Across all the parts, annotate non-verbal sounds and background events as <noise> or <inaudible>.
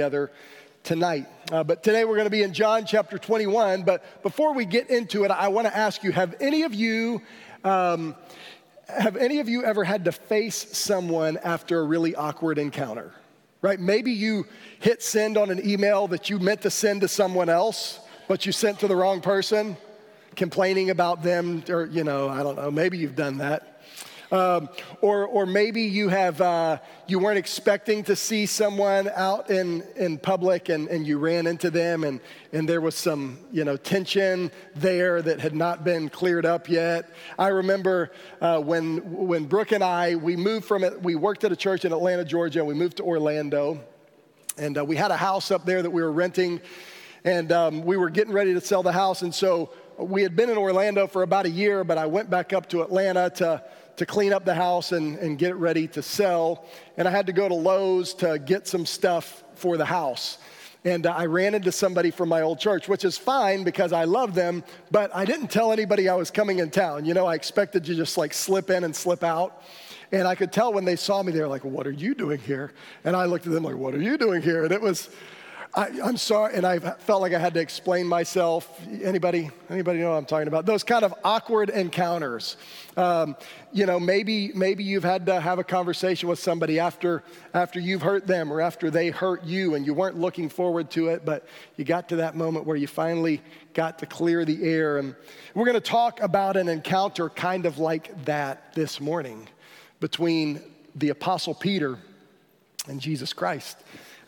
together tonight. Uh, but today we're going to be in John chapter 21. But before we get into it, I want to ask you have any of you. Um, have any of you ever had to face someone after a really awkward encounter? Right? Maybe you hit send on an email that you meant to send to someone else, but you sent to the wrong person, complaining about them, or, you know, I don't know, maybe you've done that. Um, or, or maybe you, have, uh, you weren't expecting to see someone out in, in public and, and you ran into them and, and there was some you know, tension there that had not been cleared up yet. I remember uh, when, when Brooke and I, we moved from it, we worked at a church in Atlanta, Georgia, and we moved to Orlando. And uh, we had a house up there that we were renting and um, we were getting ready to sell the house. And so we had been in Orlando for about a year, but I went back up to Atlanta to to clean up the house and, and get it ready to sell. And I had to go to Lowe's to get some stuff for the house. And uh, I ran into somebody from my old church, which is fine because I love them, but I didn't tell anybody I was coming in town. You know, I expected to just like slip in and slip out. And I could tell when they saw me, they were like, What are you doing here? And I looked at them like, What are you doing here? And it was, I, am sorry, and I felt like I had to explain myself. Anybody, anybody know what I'm talking about? Those kind of awkward encounters. Um, you know, maybe maybe you've had to have a conversation with somebody after after you've hurt them or after they hurt you, and you weren't looking forward to it, but you got to that moment where you finally got to clear the air. And we're going to talk about an encounter kind of like that this morning between the Apostle Peter and Jesus Christ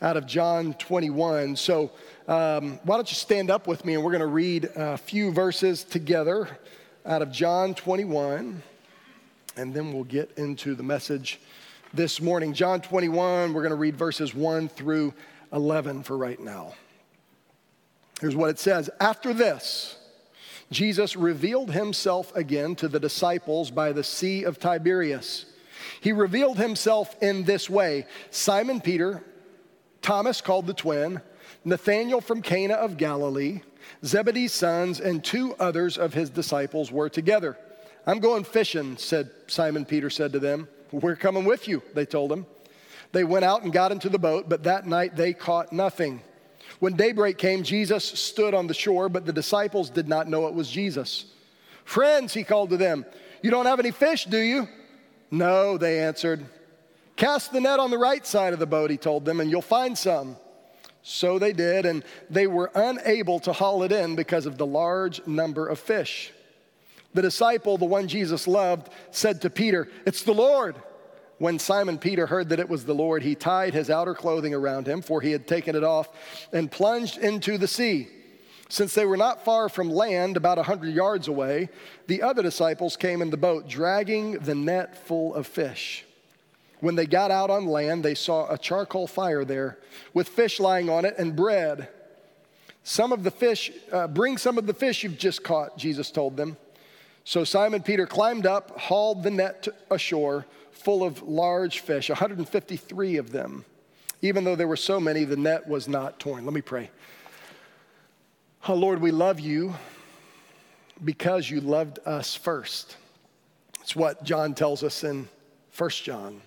out of John 21. So, um, why don't you stand up with me and we're going to read a few verses together out of John 21, and then we'll get into the message this morning. John 21, we're going to read verses 1 through 11 for right now. Here's what it says After this, Jesus revealed himself again to the disciples by the Sea of Tiberias. He revealed himself in this way Simon Peter, Thomas called the twin, Nathanael from Cana of Galilee, Zebedee's sons, and two others of his disciples were together. I'm going fishing, said Simon Peter said to them. We're coming with you, they told him. They went out and got into the boat, but that night they caught nothing. When daybreak came, Jesus stood on the shore, but the disciples did not know it was Jesus. Friends, he called to them, you don't have any fish, do you? No, they answered. Cast the net on the right side of the boat, he told them, and you'll find some. So they did, and they were unable to haul it in because of the large number of fish. The disciple, the one Jesus loved, said to Peter, It's the Lord. When Simon Peter heard that it was the Lord, he tied his outer clothing around him, for he had taken it off, and plunged into the sea. Since they were not far from land, about a hundred yards away, the other disciples came in the boat, dragging the net full of fish. When they got out on land, they saw a charcoal fire there with fish lying on it and bread. Some of the fish, uh, bring some of the fish you've just caught, Jesus told them. So Simon Peter climbed up, hauled the net ashore full of large fish, 153 of them. Even though there were so many, the net was not torn. Let me pray. Oh, Lord, we love you because you loved us first. It's what John tells us in 1 John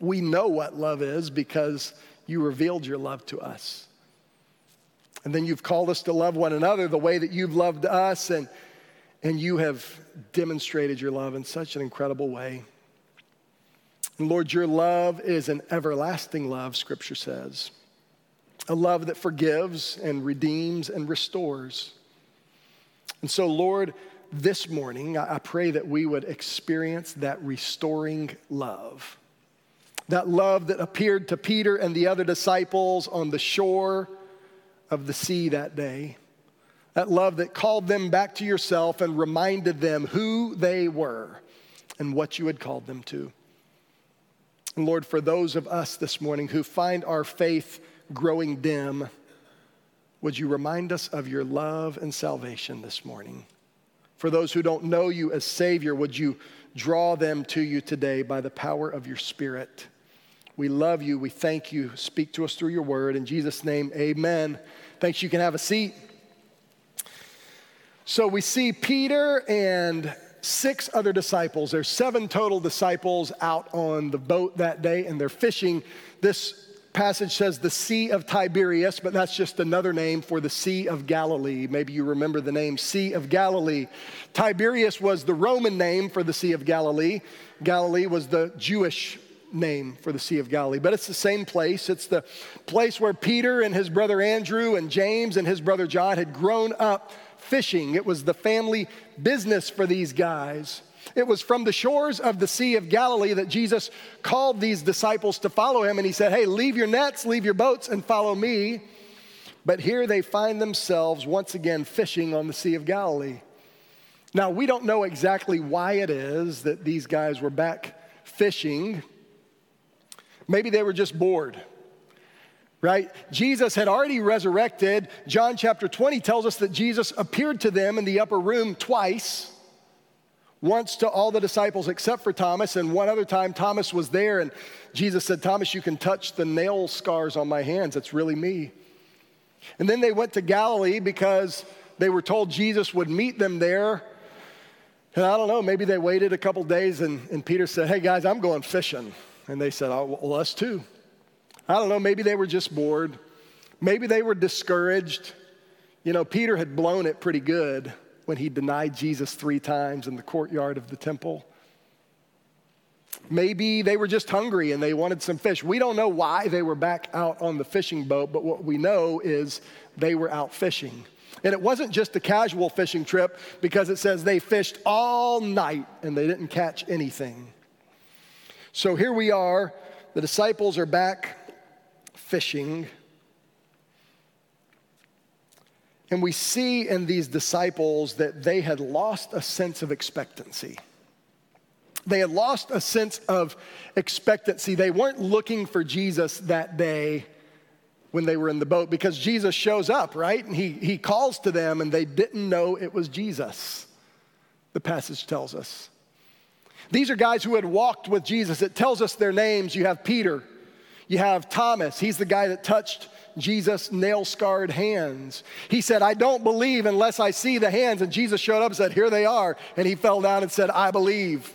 we know what love is because you revealed your love to us. And then you've called us to love one another the way that you've loved us, and, and you have demonstrated your love in such an incredible way. And Lord, your love is an everlasting love, Scripture says. A love that forgives and redeems and restores. And so, Lord, this morning, I pray that we would experience that restoring love that love that appeared to Peter and the other disciples on the shore of the sea that day. That love that called them back to yourself and reminded them who they were and what you had called them to. And Lord, for those of us this morning who find our faith growing dim, would you remind us of your love and salvation this morning? For those who don't know you as Savior, would you draw them to you today by the power of your Spirit? We love you. We thank you. Speak to us through your word. In Jesus' name, amen. Thanks. You can have a seat. So we see Peter and six other disciples. There's seven total disciples out on the boat that day, and they're fishing. This passage says the Sea of Tiberias, but that's just another name for the Sea of Galilee. Maybe you remember the name Sea of Galilee. Tiberias was the Roman name for the Sea of Galilee. Galilee was the Jewish name for the Sea of Galilee, but it's the same place. It's the place where Peter and his brother Andrew and James and his brother John had grown up fishing. It was the family business for these guys. It was from the shores of the Sea of Galilee that Jesus called these disciples to follow him, and he said, Hey, leave your nets, leave your boats, and follow me. But here they find themselves once again fishing on the Sea of Galilee. Now, we don't know exactly why it is that these guys were back fishing. Maybe they were just bored, right? Jesus had already resurrected. John chapter 20 tells us that Jesus appeared to them in the upper room twice. Once to all the disciples except for Thomas, and one other time Thomas was there, and Jesus said, Thomas, you can touch the nail scars on my hands. It's really me. And then they went to Galilee because they were told Jesus would meet them there. And I don't know, maybe they waited a couple days, and, and Peter said, Hey guys, I'm going fishing. And they said, Oh, well, us too. I don't know, maybe they were just bored. Maybe they were discouraged. You know, Peter had blown it pretty good when he denied Jesus three times in the courtyard of the temple. Maybe they were just hungry and they wanted some fish. We don't know why they were back out on the fishing boat, but what we know is they were out fishing. And it wasn't just a casual fishing trip because it says they fished all night and they didn't catch anything. So here we are, the disciples are back fishing. And we see in these disciples that they had lost a sense of expectancy. They had lost a sense of expectancy. They weren't looking for Jesus that day when they were in the boat because Jesus shows up, right? And he, he calls to them, and they didn't know it was Jesus, the passage tells us. These are guys who had walked with Jesus. It tells us their names. You have Peter, you have Thomas. He's the guy that touched Jesus' nail scarred hands. He said, I don't believe unless I see the hands. And Jesus showed up and said, Here they are. And he fell down and said, I believe.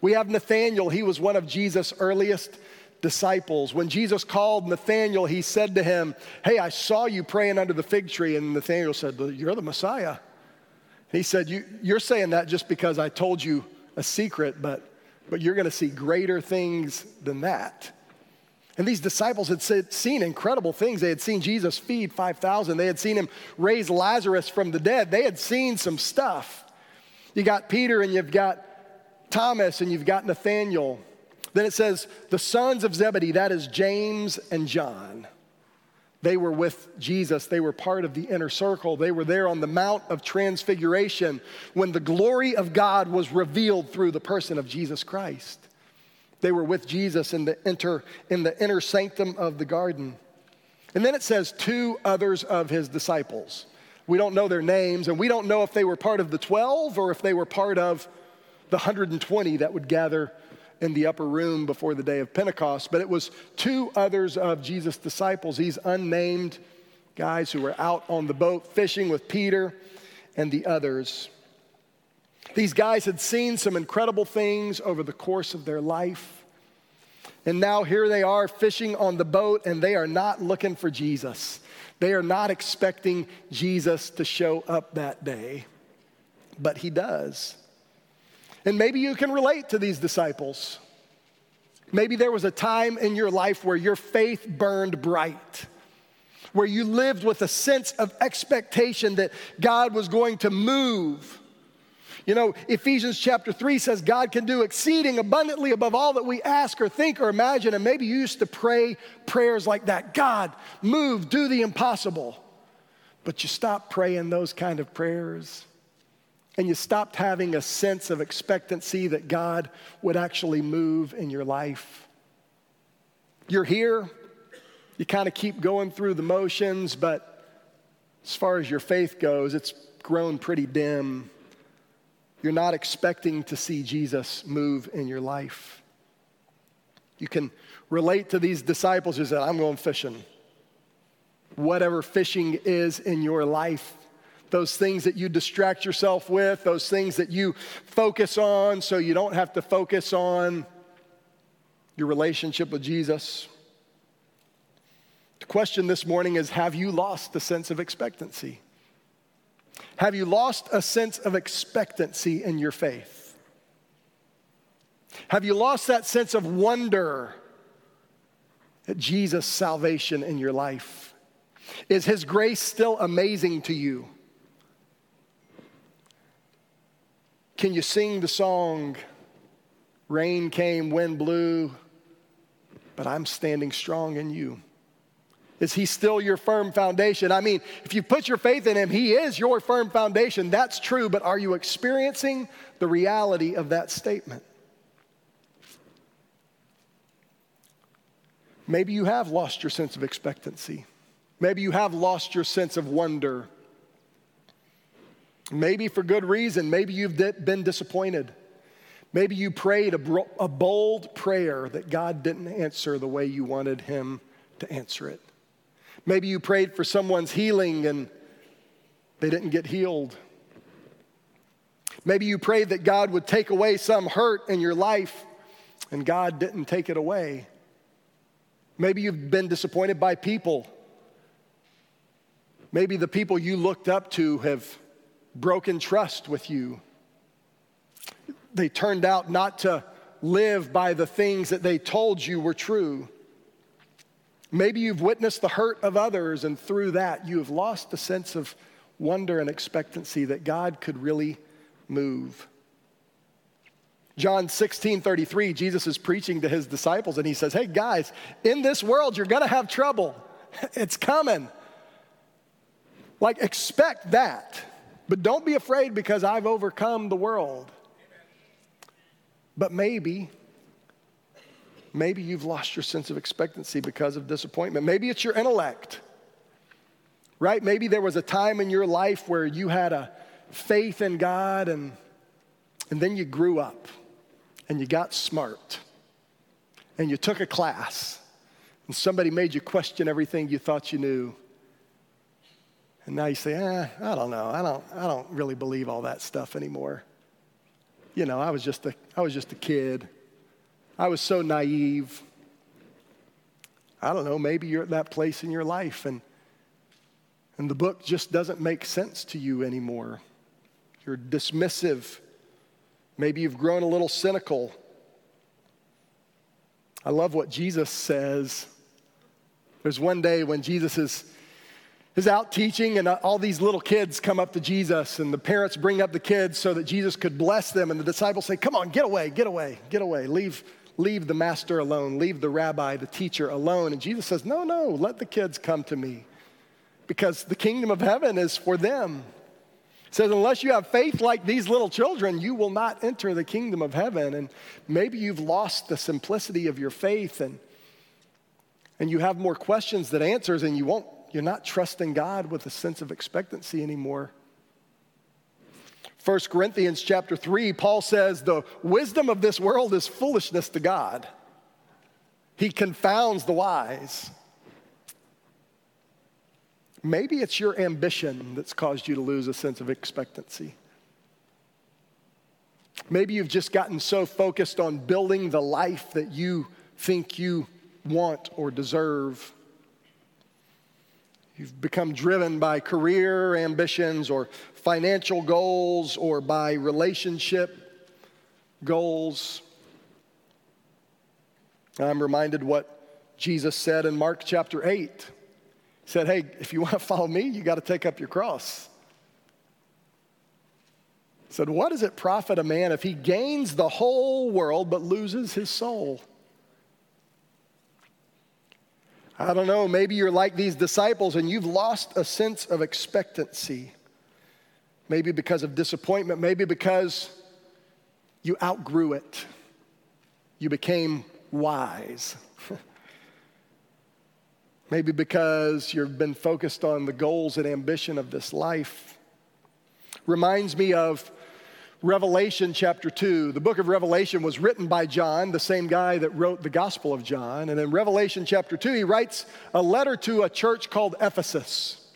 We have Nathanael. He was one of Jesus' earliest disciples. When Jesus called Nathanael, he said to him, Hey, I saw you praying under the fig tree. And Nathanael said, You're the Messiah. He said, you, are saying that just because I told you a secret, but, but you're going to see greater things than that. And these disciples had seen incredible things. They had seen Jesus feed 5,000, they had seen him raise Lazarus from the dead. They had seen some stuff. You got Peter and you've got Thomas and you've got Nathanael. Then it says, the sons of Zebedee, that is James and John. They were with Jesus. They were part of the inner circle. They were there on the Mount of Transfiguration when the glory of God was revealed through the person of Jesus Christ. They were with Jesus in the, inter, in the inner sanctum of the garden. And then it says, two others of his disciples. We don't know their names, and we don't know if they were part of the 12 or if they were part of the 120 that would gather in the upper room before the day of Pentecost, but it was two others of Jesus' disciples, these unnamed guys who were out on the boat fishing with Peter and the others. These guys had seen some incredible things over the course of their life. And now here they are fishing on the boat, and they are not looking for Jesus. They are not expecting Jesus to show up that day, but he does. And maybe you can relate to these disciples. Maybe there was a time in your life where your faith burned bright, where you lived with a sense of expectation that God was going to move. You know, Ephesians chapter 3 says God can do exceeding abundantly above all that we ask or think or imagine. And maybe you used to pray prayers like that God, move, do the impossible. But you stopped praying those kind of prayers and you stopped having a sense of expectancy that God would actually move in your life. You're here, you kind of keep going through the motions, but as far as your faith goes, it's grown pretty dim. You're not expecting to see Jesus move in your life. You can relate to these disciples who said, I'm going fishing. Whatever fishing is in your life, those things that you distract yourself with, those things that you focus on so you don't have to focus on your relationship with Jesus. The question this morning is Have you lost a sense of expectancy? Have you lost a sense of expectancy in your faith? Have you lost that sense of wonder at Jesus' salvation in your life? Is His grace still amazing to you? Can you sing the song, Rain came, wind blew, but I'm standing strong in you? Is he still your firm foundation? I mean, if you put your faith in him, he is your firm foundation. That's true, but are you experiencing the reality of that statement? Maybe you have lost your sense of expectancy. Maybe you have lost your sense of wonder. Maybe for good reason. Maybe you've been disappointed. Maybe you prayed a, bold prayer that God didn't answer the way you wanted Him to answer it. Maybe you prayed for someone's healing and they didn't get healed. Maybe you prayed that God would take away some hurt in your life and God didn't take it away. Maybe you've been disappointed by people. Maybe the people you looked up to have broken trust with you. They turned out not to live by the things that they told you were true. Maybe you've witnessed the hurt of others, and through that, you have lost the sense of wonder and expectancy that God could really move. John 16 33, Jesus is preaching to his disciples, and he says, Hey, guys, in this world, you're gonna have trouble. <laughs> It's coming. Like, expect that. But don't be afraid because I've overcome the world. But maybe Maybe you've lost your sense of expectancy because of disappointment. Maybe it's your intellect, right? Maybe there was a time in your life where you had a faith in God and, and then you grew up and you got smart and you took a class and somebody made you question everything you thought you knew. And now you say, eh, I don't know. I don't, I don't really believe all that stuff anymore. You know, I was just a, I was just a kid. I was so naive. I don't know, maybe you're at that place in your life and, and the book just doesn't make sense to you anymore. You're dismissive. Maybe you've grown a little cynical. I love what Jesus says. There's one day when Jesus is is out teaching, and all these little kids come up to Jesus, and the parents bring up the kids so that Jesus could bless them. And the disciples say, Come on, get away, get away, get away, leave, leave the master alone, leave the rabbi, the teacher alone. And Jesus says, No, no, let the kids come to me because the kingdom of heaven is for them. He says, Unless you have faith like these little children, you will not enter the kingdom of heaven. And maybe you've lost the simplicity of your faith and, and you have more questions than answers, and you won't, you're not trusting God with a sense of expectancy anymore. 1 Corinthians chapter 3, Paul says, The wisdom of this world is foolishness to God. He confounds the wise. Maybe it's your ambition that's caused you to lose a sense of expectancy. Maybe you've just gotten so focused on building the life that you think you want or deserve You've become driven by career ambitions or financial goals or by relationship goals. I'm reminded what Jesus said in Mark chapter 8. He said, Hey, if you want to follow me, you got to take up your cross. He said, What does it profit a man if he gains the whole world but loses his soul? I don't know, maybe you're like these disciples and you've lost a sense of expectancy. Maybe because of disappointment, maybe because you outgrew it. You became wise. <laughs> maybe because you've been focused on the goals and ambition of this life. Reminds me of Revelation chapter 2. The book of Revelation was written by John, the same guy that wrote the Gospel of John. And in Revelation chapter 2, he writes a letter to a church called Ephesus.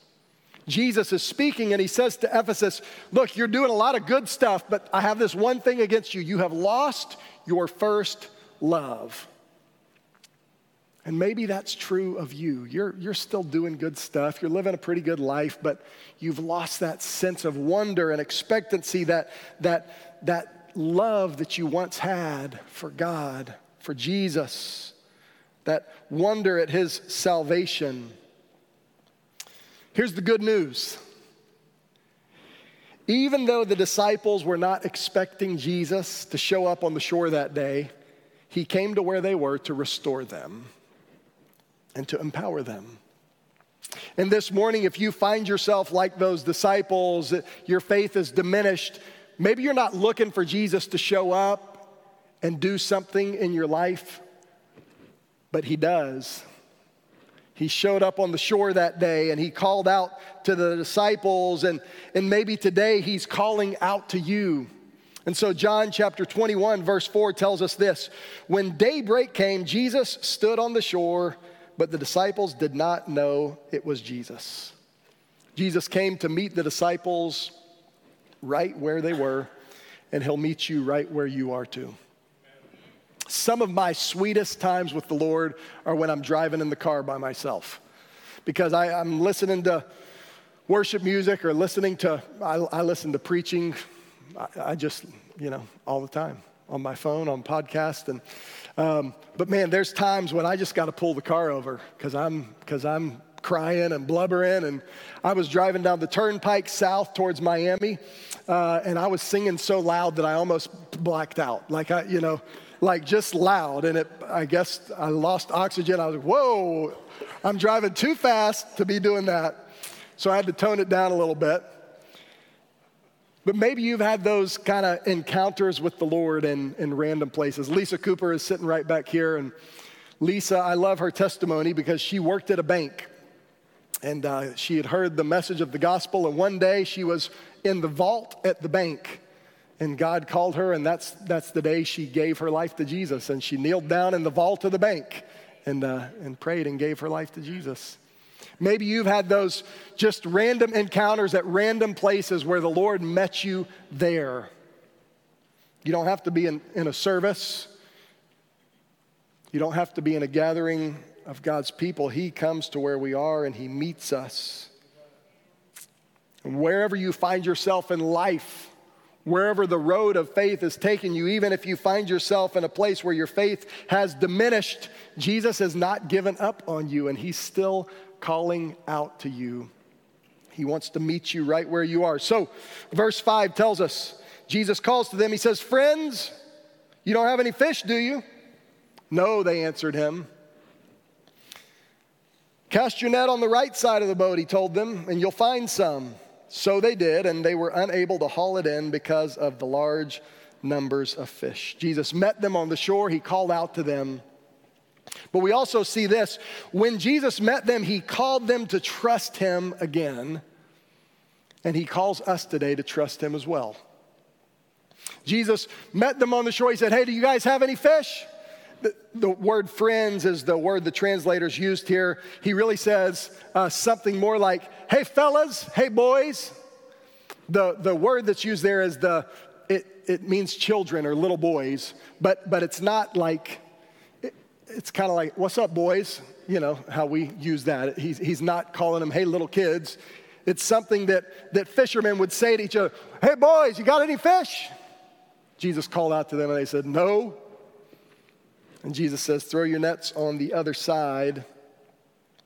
Jesus is speaking and he says to Ephesus, Look, you're doing a lot of good stuff, but I have this one thing against you. You have lost your first love. And maybe that's true of you. You're, you're still doing good stuff. You're living a pretty good life, but you've lost that sense of wonder and expectancy, that, that, that love that you once had for God, for Jesus, that wonder at His salvation. Here's the good news. Even though the disciples were not expecting Jesus to show up on the shore that day, he came to where they were to restore them and to empower them. And this morning, if you find yourself like those disciples, your faith is diminished, maybe you're not looking for Jesus to show up and do something in your life, but he does. He showed up on the shore that day and he called out to the disciples, and, and maybe today he's calling out to you. And so, John chapter 21, verse 4 tells us this When daybreak came, Jesus stood on the shore, but the disciples did not know it was Jesus. Jesus came to meet the disciples right where they were, and he'll meet you right where you are too. Some of my sweetest times with the Lord are when I'm driving in the car by myself because I, am listening to worship music or listening to, I, I listen to preaching. I, I, just, you know, all the time on my phone, on podcast. And, um, but man, there's times when I just got to pull the car over because I'm, because I'm crying and blubbering. And I was driving down the turnpike south towards Miami, uh, and I was singing so loud that I almost blacked out. Like I, you know, like just loud. And it, I guess I lost oxygen. I was like, whoa, I'm driving too fast to be doing that. So I had to tone it down a little bit. But maybe you've had those kind of encounters with the Lord in, in random places. Lisa Cooper is sitting right back here. And Lisa, I love her testimony because she worked at a bank. And uh, she had heard the message of the gospel. And one day she was in the vault at the bank and God called her, and that's, that's the day she gave her life to Jesus. And she kneeled down in the vault of the bank and, uh, and prayed and gave her life to Jesus. Maybe you've had those just random encounters at random places where the Lord met you there. You don't have to be in, in a service, you don't have to be in a gathering of God's people. He comes to where we are and He meets us. And wherever you find yourself in life, wherever the road of faith is taking you, even if you find yourself in a place where your faith has diminished, Jesus has not given up on you and he's still calling out to you. He wants to meet you right where you are. So, verse 5 tells us Jesus calls to them. He says, Friends, you don't have any fish, do you? No, they answered him. Cast your net on the right side of the boat, he told them, and you'll find some. So they did, and they were unable to haul it in because of the large numbers of fish. Jesus met them on the shore, he called out to them. But we also see this when Jesus met them, he called them to trust him again, and he calls us today to trust him as well. Jesus met them on the shore. He said, Hey, do you guys have any fish? The, the, word friends is the word the translators used here. He really says uh, something more like, hey, fellas, hey, boys. The, the word that's used there is the, it, it means children or little boys, but, but it's not like, it's kind of like, what's up, boys? You know, how we use that. He's, he's not calling them, hey, little kids. It's something that, that fishermen would say to each other, hey, boys, you got any fish? Jesus called out to them and they said, no, and Jesus says, Throw your nets on the other side.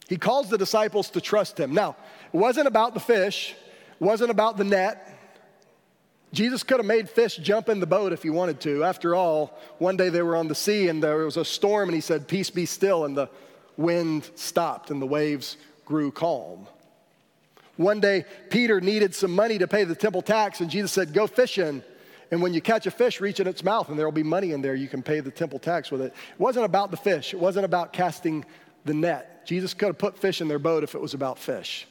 He calls the disciples to trust him. Now, it wasn't about the fish, it wasn't about the net. Jesus could have made fish jump in the boat if he wanted to. After all, one day they were on the sea and there was a storm, and he said, Peace be still. And the wind stopped and the waves grew calm. One day, Peter needed some money to pay the temple tax, and Jesus said, Go fishing. And when you catch a fish, reach in its mouth, and there will be money in there. You can pay the temple tax with it. It wasn't about the fish, it wasn't about casting the net. Jesus could have put fish in their boat if it was about fish.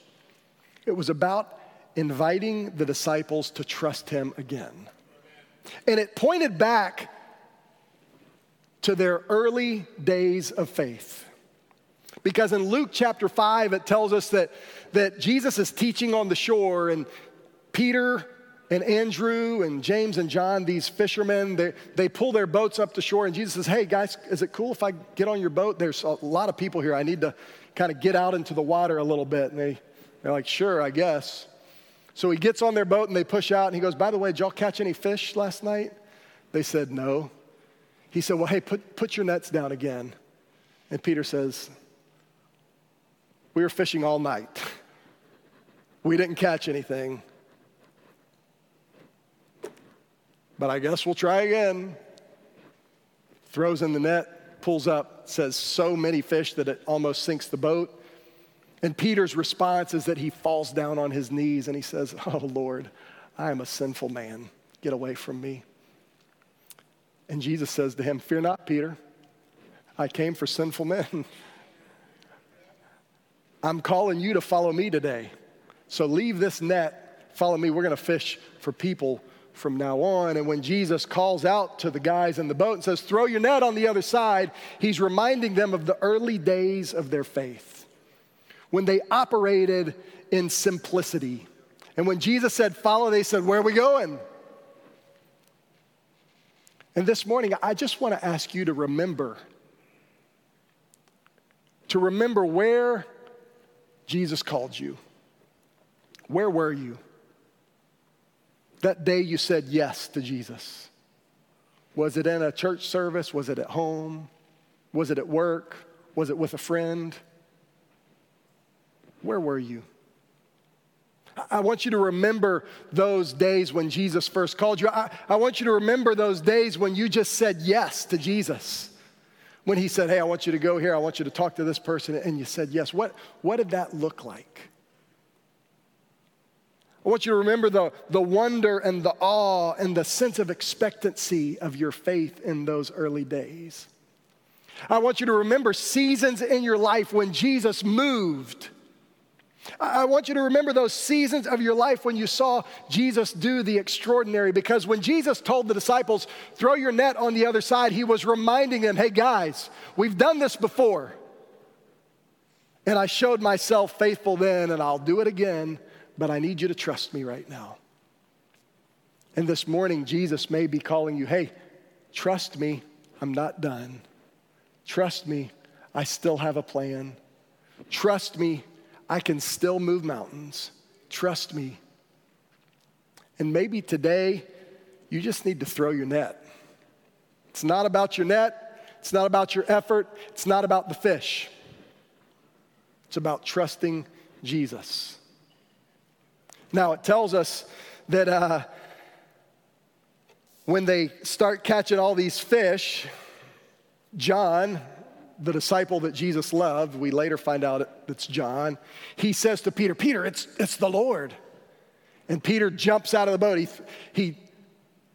It was about inviting the disciples to trust him again. And it pointed back to their early days of faith. Because in Luke chapter 5, it tells us that, that Jesus is teaching on the shore, and Peter and Andrew and James and John, these fishermen, they, they pull their boats up to shore, and Jesus says, Hey, guys, is it cool if I get on your boat? There's a lot of people here. I need to kind of get out into the water a little bit. And they, they're like, Sure, I guess. So he gets on their boat and they push out, and he goes, By the way, did y'all catch any fish last night? They said, No. He said, Well, hey, put, put your nets down again. And Peter says, We were fishing all night. We didn't catch anything. but I guess we'll try again. Throws in the net, pulls up, says so many fish that it almost sinks the boat. And Peter's response is that he falls down on his knees and he says, Oh Lord, I am a sinful man. Get away from me. And Jesus says to him, Fear not, Peter. I came for sinful men. <laughs> I'm calling you to follow me today. So leave this net, follow me. We're going to fish for people from now on. And when Jesus calls out to the guys in the boat and says, Throw your net on the other side, he's reminding them of the early days of their faith when they operated in simplicity. And when Jesus said, Follow, they said, Where are we going? And this morning, I just want to ask you to remember, to remember where Jesus called you. Where were you? that day you said yes to Jesus? Was it in a church service? Was it at home? Was it at work? Was it with a friend? Where were you? I want you to remember those days when Jesus first called you. I, I, want you to remember those days when you just said yes to Jesus. When he said, Hey, I want you to go here, I want you to talk to this person, and you said yes. What, what did that look like? I want you to remember the, the wonder and the awe and the sense of expectancy of your faith in those early days. I want you to remember seasons in your life when Jesus moved. I want you to remember those seasons of your life when you saw Jesus do the extraordinary because when Jesus told the disciples, throw your net on the other side, he was reminding them, hey guys, we've done this before. And I showed myself faithful then, and I'll do it again but I need you to trust me right now. And this morning, Jesus may be calling you, hey, trust me, I'm not done. Trust me, I still have a plan. Trust me, I can still move mountains. Trust me. And maybe today, you just need to throw your net. It's not about your net, it's not about your effort, it's not about the fish. It's about trusting Jesus. Now, it tells us that uh, when they start catching all these fish, John, the disciple that Jesus loved, we later find out it's John, he says to Peter, Peter, it's, it's the Lord. And Peter jumps out of the boat. He, he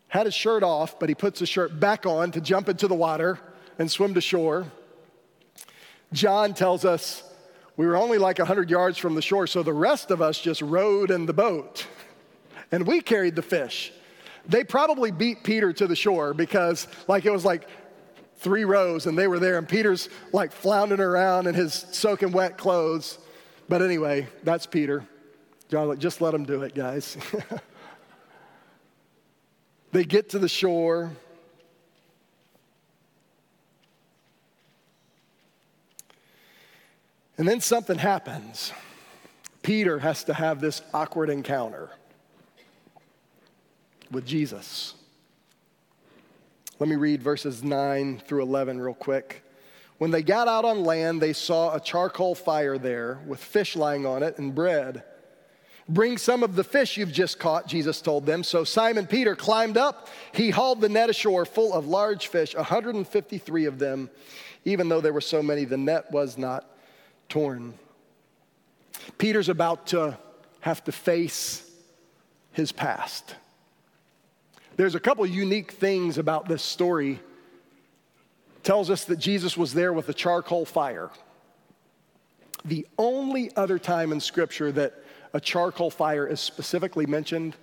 had his shirt off, but he puts his shirt back on to jump into the water and swim to shore. John tells us we were only like 100 yards from the shore, so the rest of us just rowed in the boat and we carried the fish. They probably beat Peter to the shore because, like, it was like three rows and they were there, and Peter's like floundering around in his soaking wet clothes. But anyway, that's Peter. John, like, just let him do it, guys. <laughs> they get to the shore. And then something happens. Peter has to have this awkward encounter with Jesus. Let me read verses 9 through 11 real quick. When they got out on land, they saw a charcoal fire there with fish lying on it and bread. Bring some of the fish you've just caught, Jesus told them. So Simon Peter climbed up. He hauled the net ashore full of large fish, 153 of them. Even though there were so many, the net was not torn. Peter's about to have to face his past. There's a couple unique things about this story. It tells us that Jesus was there with a charcoal fire. The only other time in scripture that a charcoal fire is specifically mentioned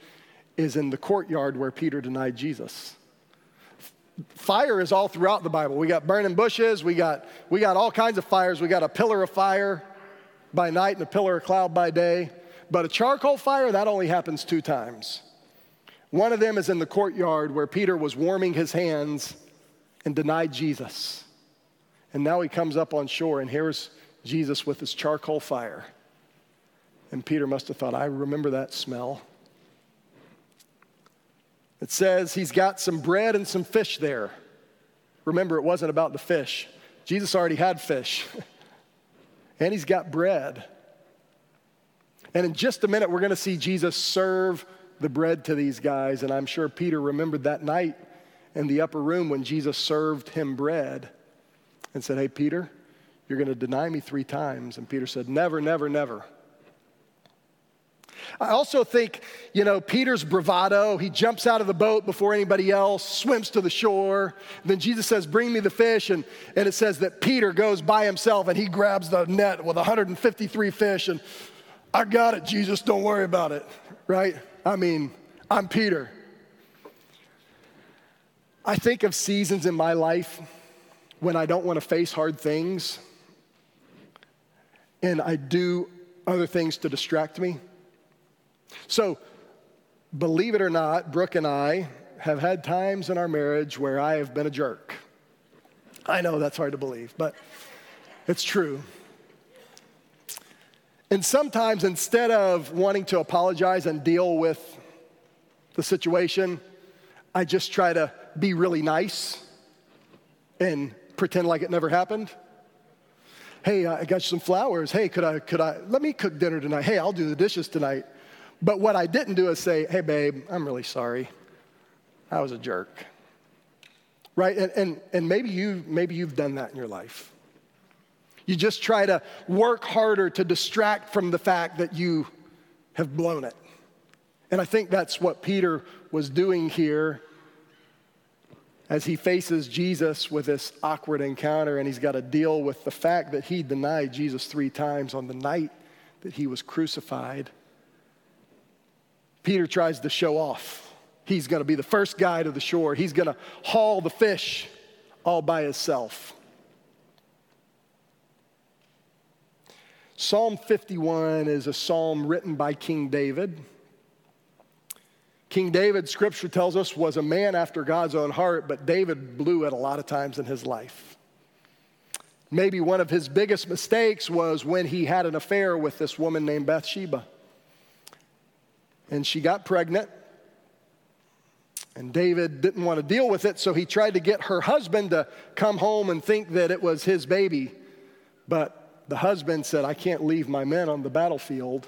is in the courtyard where Peter denied Jesus fire is all throughout the Bible. We got burning bushes, we got, we got all kinds of fires. We got a pillar of fire by night and a pillar of cloud by day. But a charcoal fire, that only happens two times. One of them is in the courtyard where Peter was warming his hands and denied Jesus. And now he comes up on shore, and here's Jesus with his charcoal fire. And Peter must have thought, I remember that smell. It says he's got some bread and some fish there. Remember, it wasn't about the fish. Jesus already had fish, <laughs> and he's got bread. And in just a minute, we're going to see Jesus serve the bread to these guys. And I'm sure Peter remembered that night in the upper room when Jesus served him bread and said, Hey, Peter, you're going to deny me three times. And Peter said, Never, never, never. I also think, you know, Peter's bravado, he jumps out of the boat before anybody else, swims to the shore. Then Jesus says, Bring me the fish. And, and it says that Peter goes by himself and he grabs the net with 153 fish. And I got it, Jesus, don't worry about it, right? I mean, I'm Peter. I think of seasons in my life when I don't want to face hard things and I do other things to distract me. So, believe it or not, Brooke and I have had times in our marriage where I have been a jerk. I know that's hard to believe, but it's true. And sometimes instead of wanting to apologize and deal with the situation, I just try to be really nice and pretend like it never happened. Hey, I got you some flowers. Hey, could I, could I, let me cook dinner tonight. Hey, I'll do the dishes tonight. But what I didn't do is say, hey, babe, I'm really sorry. I was a jerk. Right? And, and, and maybe, you, maybe you've done that in your life. You just try to work harder to distract from the fact that you have blown it. And I think that's what Peter was doing here as he faces Jesus with this awkward encounter and he's got to deal with the fact that he denied Jesus three times on the night that he was crucified. Peter tries to show off. He's going to be the first guy to the shore. He's going to haul the fish all by himself. Psalm 51 is a psalm written by King David. King David, scripture tells us, was a man after God's own heart, but David blew it a lot of times in his life. Maybe one of his biggest mistakes was when he had an affair with this woman named Bathsheba. And she got pregnant, and David didn't want to deal with it, so he tried to get her husband to come home and think that it was his baby. But the husband said, I can't leave my men on the battlefield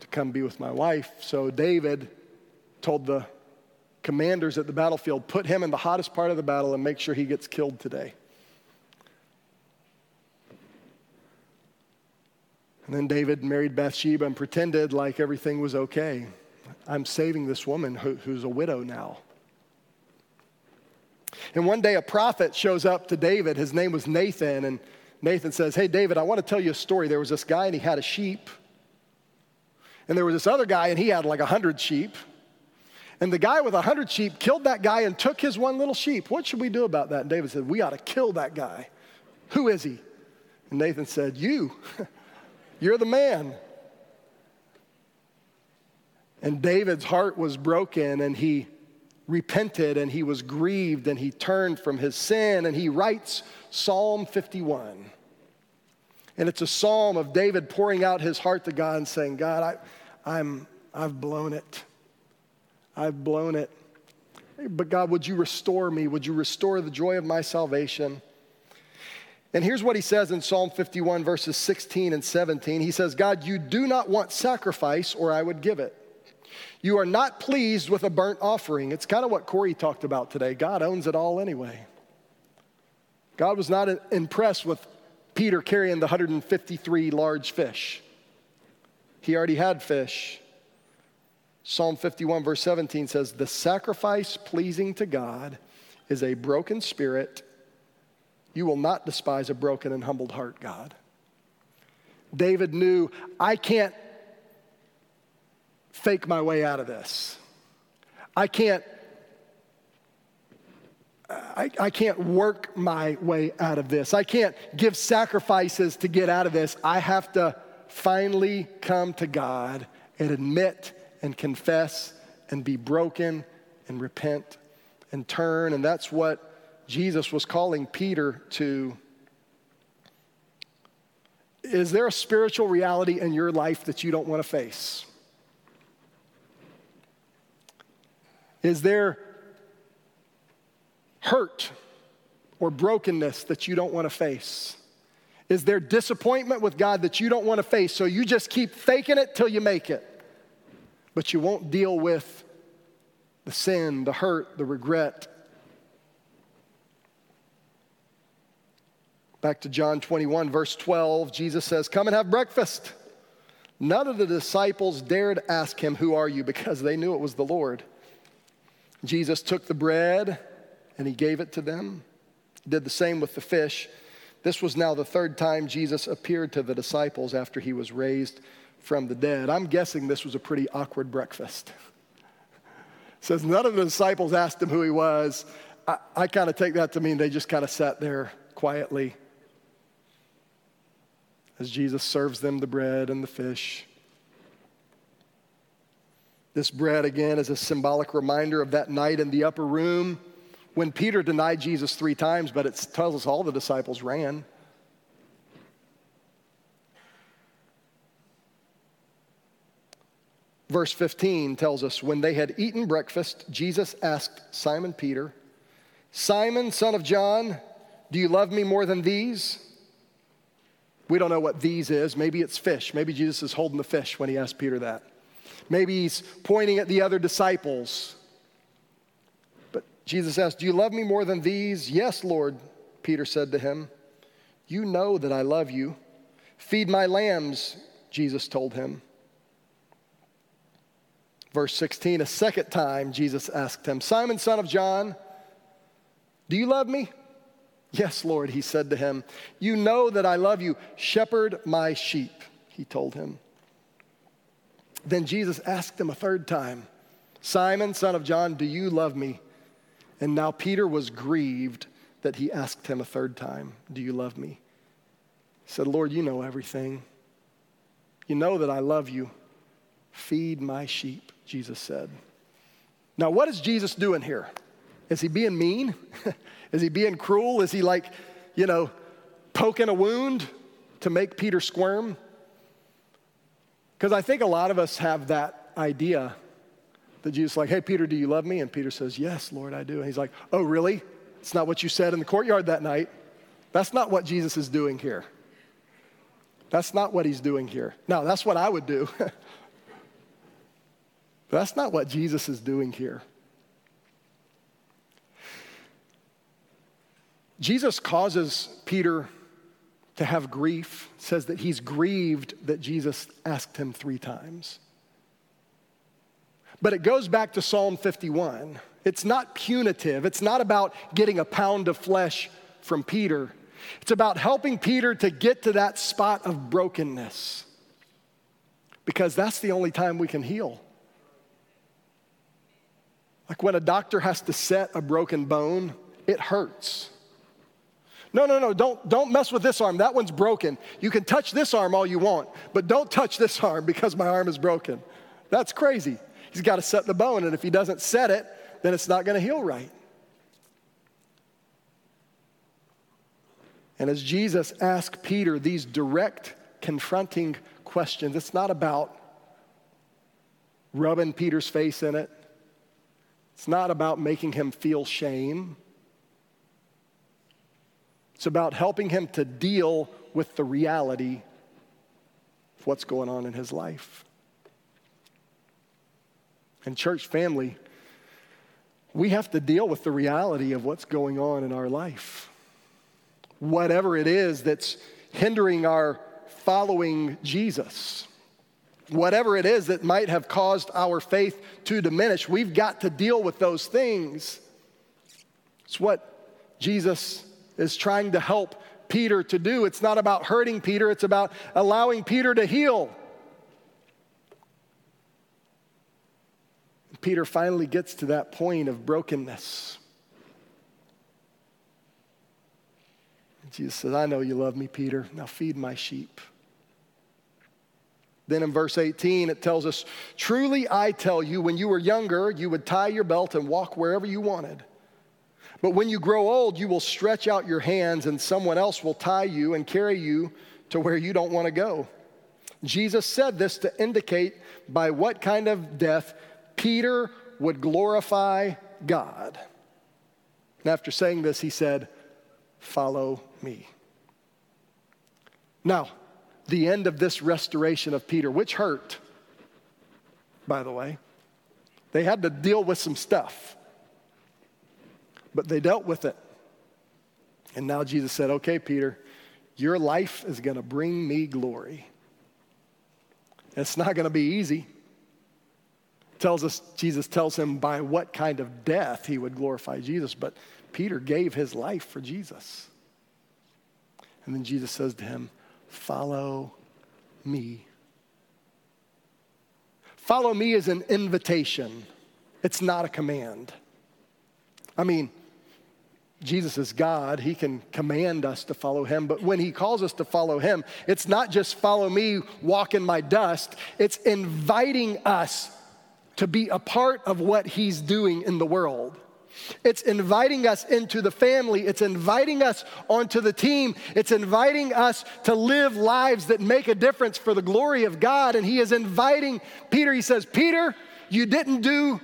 to come be with my wife. So David told the commanders at the battlefield, put him in the hottest part of the battle and make sure he gets killed today. And then David married Bathsheba and pretended like everything was okay. I'm saving this woman who, who's a widow now. And one day a prophet shows up to David. His name was Nathan. And Nathan says, Hey, David, I want to tell you a story. There was this guy and he had a sheep. And there was this other guy and he had like a hundred sheep. And the guy with a hundred sheep killed that guy and took his one little sheep. What should we do about that? And David said, We ought to kill that guy. Who is he? And Nathan said, You. <laughs> You're the man. And David's heart was broken and he repented and he was grieved and he turned from his sin and he writes Psalm 51. And it's a psalm of David pouring out his heart to God and saying, God, I, I'm, I've blown it. I've blown it. But God, would you restore me? Would you restore the joy of my salvation? And here's what he says in Psalm 51, verses 16 and 17. He says, God, you do not want sacrifice, or I would give it. You are not pleased with a burnt offering. It's kind of what Corey talked about today. God owns it all anyway. God was not impressed with Peter carrying the 153 large fish, he already had fish. Psalm 51, verse 17 says, The sacrifice pleasing to God is a broken spirit. You will not despise a broken and humbled heart, God. David knew, I can't fake my way out of this. I can't I, I, can't work my way out of this. I can't give sacrifices to get out of this. I have to finally come to God and admit and confess and be broken and repent and turn. And that's what Jesus was calling Peter to. Is there a spiritual reality in your life that you don't want to face? Is there hurt or brokenness that you don't want to face? Is there disappointment with God that you don't want to face? So you just keep faking it till you make it, but you won't deal with the sin, the hurt, the regret. Back to John 21, verse 12, Jesus says, Come and have breakfast. None of the disciples dared ask him, Who are you? because they knew it was the Lord. Jesus took the bread and he gave it to them. He did the same with the fish. This was now the third time Jesus appeared to the disciples after he was raised from the dead. I'm guessing this was a pretty awkward breakfast. <laughs> says none of the disciples asked him who he was. I, I kind of take that to mean they just kind of sat there quietly as Jesus serves them the bread and the fish. This bread, again, is a symbolic reminder of that night in the upper room when Peter denied Jesus three times, but it tells us all the disciples ran. Verse 15 tells us when they had eaten breakfast, Jesus asked Simon Peter, Simon, son of John, do you love me more than these? We don't know what these is. Maybe it's fish. Maybe Jesus is holding the fish when he asked Peter that. Maybe he's pointing at the other disciples. Jesus asked, Do you love me more than these? Yes, Lord, Peter said to him. You know that I love you. Feed my lambs, Jesus told him. Verse 16, a second time, Jesus asked him, Simon, son of John, do you love me? Yes, Lord, he said to him. You know that I love you. Shepherd my sheep, he told him. Then Jesus asked him a third time, Simon, son of John, do you love me? And now Peter was grieved that he asked him a third time, Do you love me? He said, Lord, you know everything. You know that I love you. Feed my sheep, Jesus said. Now, what is Jesus doing here? Is he being mean? <laughs> is he being cruel? Is he like, you know, poking a wound to make Peter squirm? Because I think a lot of us have that idea that Jesus like, hey, Peter, do you love me? And Peter says, yes, Lord, I do. And he's like, oh, really? It's not what you said in the courtyard that night. That's not what Jesus is doing here. That's not what he's doing here. Now, that's what I would do. <laughs> but that's not what Jesus is doing here. Jesus causes Peter to have grief says that he's grieved that Jesus asked him three times. But it goes back to Psalm 51. It's not punitive, it's not about getting a pound of flesh from Peter. It's about helping Peter to get to that spot of brokenness because that's the only time we can heal. Like when a doctor has to set a broken bone, it hurts. No, no, no, don't, don't mess with this arm. That one's broken. You can touch this arm all you want, but don't touch this arm because my arm is broken. That's crazy. He's got to set the bone, and if he doesn't set it, then it's not going to heal right. And as Jesus asked Peter these direct, confronting questions, it's not about rubbing Peter's face in it, it's not about making him feel shame. It's about helping him to deal with the reality of what's going on in his life. And, church family, we have to deal with the reality of what's going on in our life. Whatever it is that's hindering our following Jesus, whatever it is that might have caused our faith to diminish, we've got to deal with those things. It's what Jesus is trying to help Peter to do. It's not about hurting Peter, it's about allowing Peter to heal. Peter finally gets to that point of brokenness. Jesus says, I know you love me, Peter. Now feed my sheep. Then in verse 18, it tells us, Truly I tell you, when you were younger, you would tie your belt and walk wherever you wanted. But when you grow old, you will stretch out your hands, and someone else will tie you and carry you to where you don't want to go. Jesus said this to indicate by what kind of death Peter would glorify God. And after saying this, he said, Follow me. Now, the end of this restoration of Peter, which hurt, by the way. They had to deal with some stuff, but they dealt with it. And now Jesus said, Okay, Peter, your life is going to bring me glory. It's not going to be easy. Tells us, Jesus tells him by what kind of death he would glorify Jesus, but Peter gave his life for Jesus. And then Jesus says to him, Follow me. Follow me is an invitation, it's not a command. I mean, Jesus is God. He can command us to follow him. But when he calls us to follow him, it's not just follow me, walk in my dust. It's inviting us to be a part of what he's doing in the world. It's inviting us into the family. It's inviting us onto the team. It's inviting us to live lives that make a difference for the glory of God. And He is inviting Peter. He says, Peter, you didn't do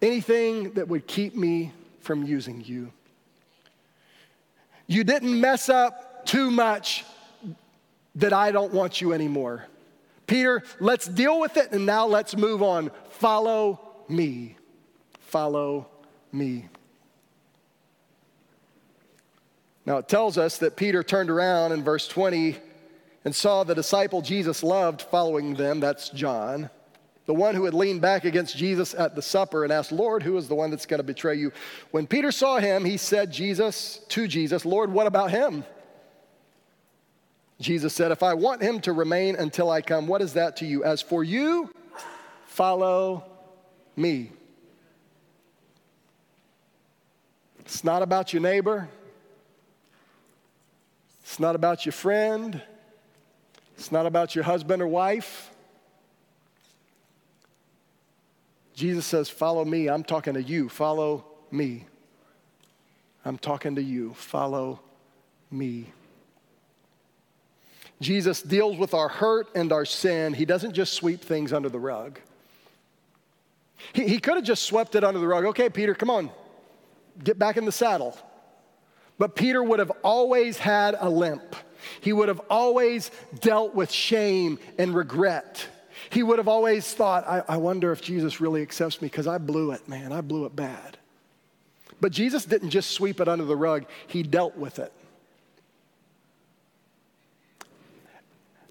anything that would keep me from using you. You didn't mess up too much that I don't want you anymore. Peter, let's deal with it and now let's move on. Follow me. Follow me. Now it tells us that Peter turned around in verse 20 and saw the disciple Jesus loved following them. That's John, the one who had leaned back against Jesus at the supper and asked, Lord, who is the one that's going to betray you? When Peter saw him, he said, Jesus, to Jesus, Lord, what about him? Jesus said, If I want him to remain until I come, what is that to you? As for you, follow me. It's not about your neighbor. It's not about your friend. It's not about your husband or wife. Jesus says, Follow me. I'm talking to you. Follow me. I'm talking to you. Follow me. Jesus deals with our hurt and our sin. He doesn't just sweep things under the rug. He, he could have just swept it under the rug. Okay, Peter, come on, get back in the saddle. But Peter would have always had a limp. He would have always dealt with shame and regret. He would have always thought, I, I wonder if Jesus really accepts me because I blew it, man. I blew it bad. But Jesus didn't just sweep it under the rug, he dealt with it.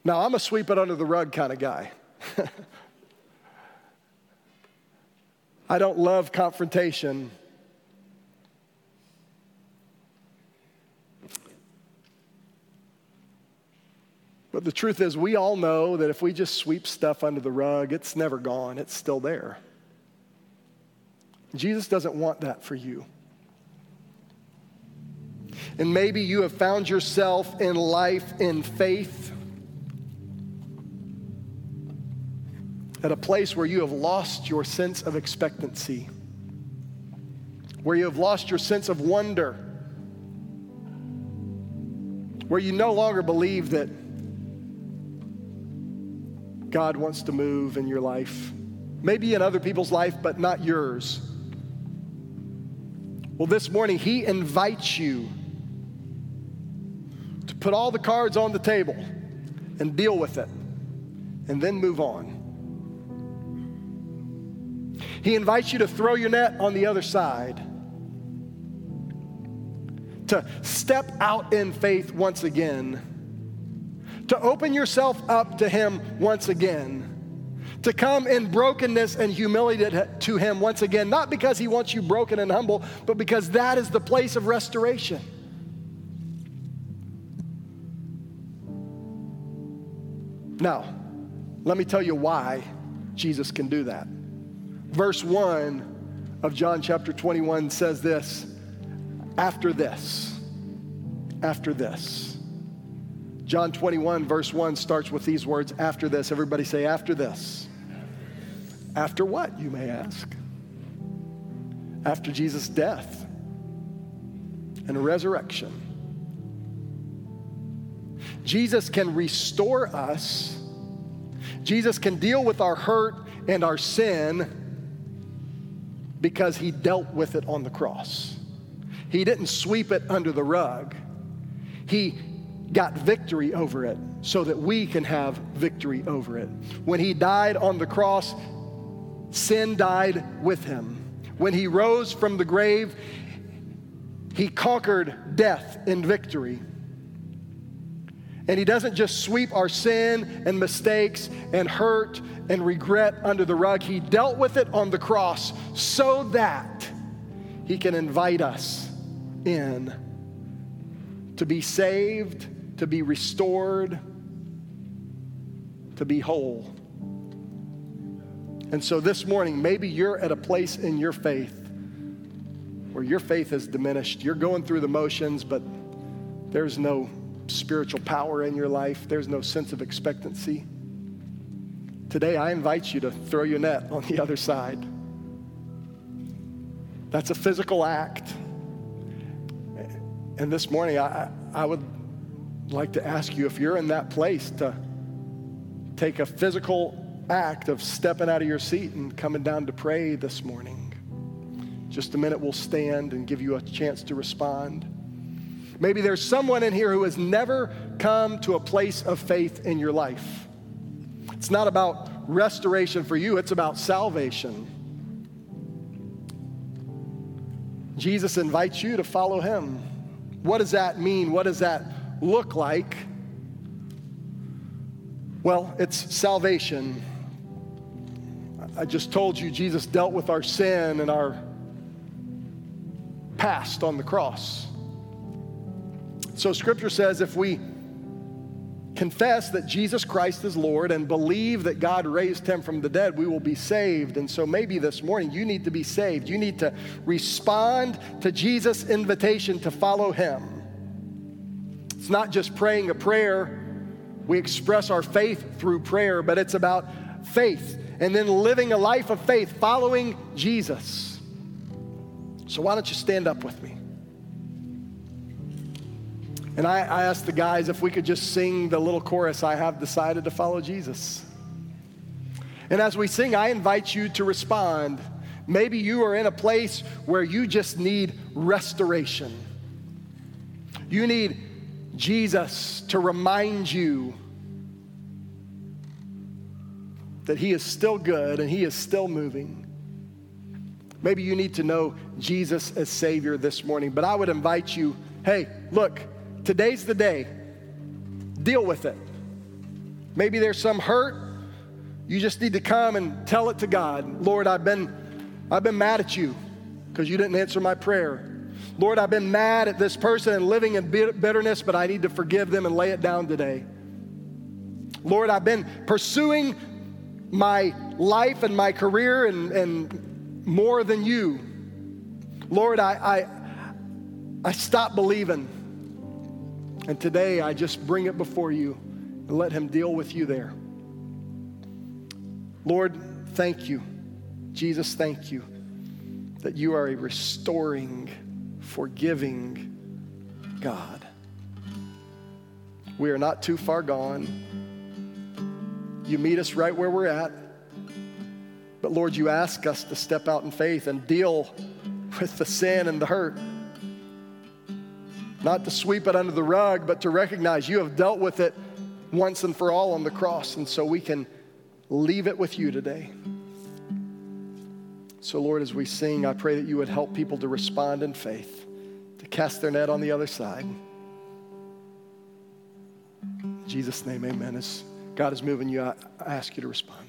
Now, I'm a sweep it under the rug kind of guy. <laughs> I don't love confrontation. But the truth is, we all know that if we just sweep stuff under the rug, it's never gone, it's still there. Jesus doesn't want that for you. And maybe you have found yourself in life in faith at a place where you have lost your sense of expectancy, where you have lost your sense of wonder, where you no longer believe that God wants to move in your life, maybe in other people's life, but not yours. Well, this morning, He invites you to put all the cards on the table and deal with it, and then move on. He invites you to throw your net on the other side, to step out in faith once again, to open yourself up to Him once again to come in brokenness and humility to Him once again, not because He wants you broken and humble, but because that is the place of restoration. Now, let me tell you why Jesus can do that verse 1 of John chapter 21 says this After this, after this, John 21, verse 1 starts with these words after this. Everybody say, after this. After what, you may ask? After Jesus' death and resurrection. Jesus can restore us, Jesus can deal with our hurt and our sin because he dealt with it on the cross. He didn't sweep it under the rug. He got victory over it so that we can have victory over it. When he died on the cross, sin died with him. When he rose from the grave, he conquered death in victory. And he doesn't just sweep our sin and mistakes and hurt and regret under the rug. He dealt with it on the cross so that he can invite us in to be saved to be restored, to be whole. And so this morning, maybe you're at a place in your faith where your faith has diminished. You're going through the motions, but there's no spiritual power in your life, there's no sense of expectancy. Today, I invite you to throw your net on the other side. That's a physical act. And this morning, I, I would like to ask you if you're in that place to take a physical act of stepping out of your seat and coming down to pray this morning. Just a minute, we'll stand and give you a chance to respond. Maybe there's someone in here who has never come to a place of faith in your life. It's not about restoration for you, it's about salvation. Jesus invites you to follow him. What does that mean? What does that look like? Well, it's salvation. I just told you Jesus dealt with our sin and our past on the cross. So, scripture says if we confess that Jesus Christ is Lord and believe that God raised him from the dead, we will be saved. And so maybe this morning you need to be saved. You need to respond to Jesus' invitation to follow him. It's not just praying a prayer. We express our faith through prayer, but it's about faith and then living a life of faith following Jesus. So, why don't you stand up with me? And I, I asked the guys if we could just sing the little chorus I have decided to follow Jesus. And as we sing, I invite you to respond. Maybe you are in a place where you just need restoration. You need Jesus to remind you that He is still good and He is still moving. Maybe you need to know Jesus as Savior this morning, but I would invite you hey, look, today's the day. Deal with it. Maybe there's some hurt. You just need to come and tell it to God. Lord, I've been, I've been mad at you because you didn't answer my prayer. Lord, I've been mad at this person and living in bitterness, but I need to forgive them and lay it down today. Lord, I've been pursuing my life and my career and, and more than you. Lord, I, I, I stopped believing. And today I just bring it before you and let Him deal with you there. Lord, thank you. Jesus, thank you that you are a restoring forgiving God. We are not too far gone. You meet us right where we're at. But Lord, you ask us to step out in faith and deal with the sin and the hurt. Not to sweep it under the rug, but to recognize you have dealt with it once and for all on the cross. And so we can leave it with you today. So, Lord, as we sing, I pray that you would help people to respond in faith, to cast their net on the other side. In Jesus' name, amen. As God is moving you, I ask you to respond.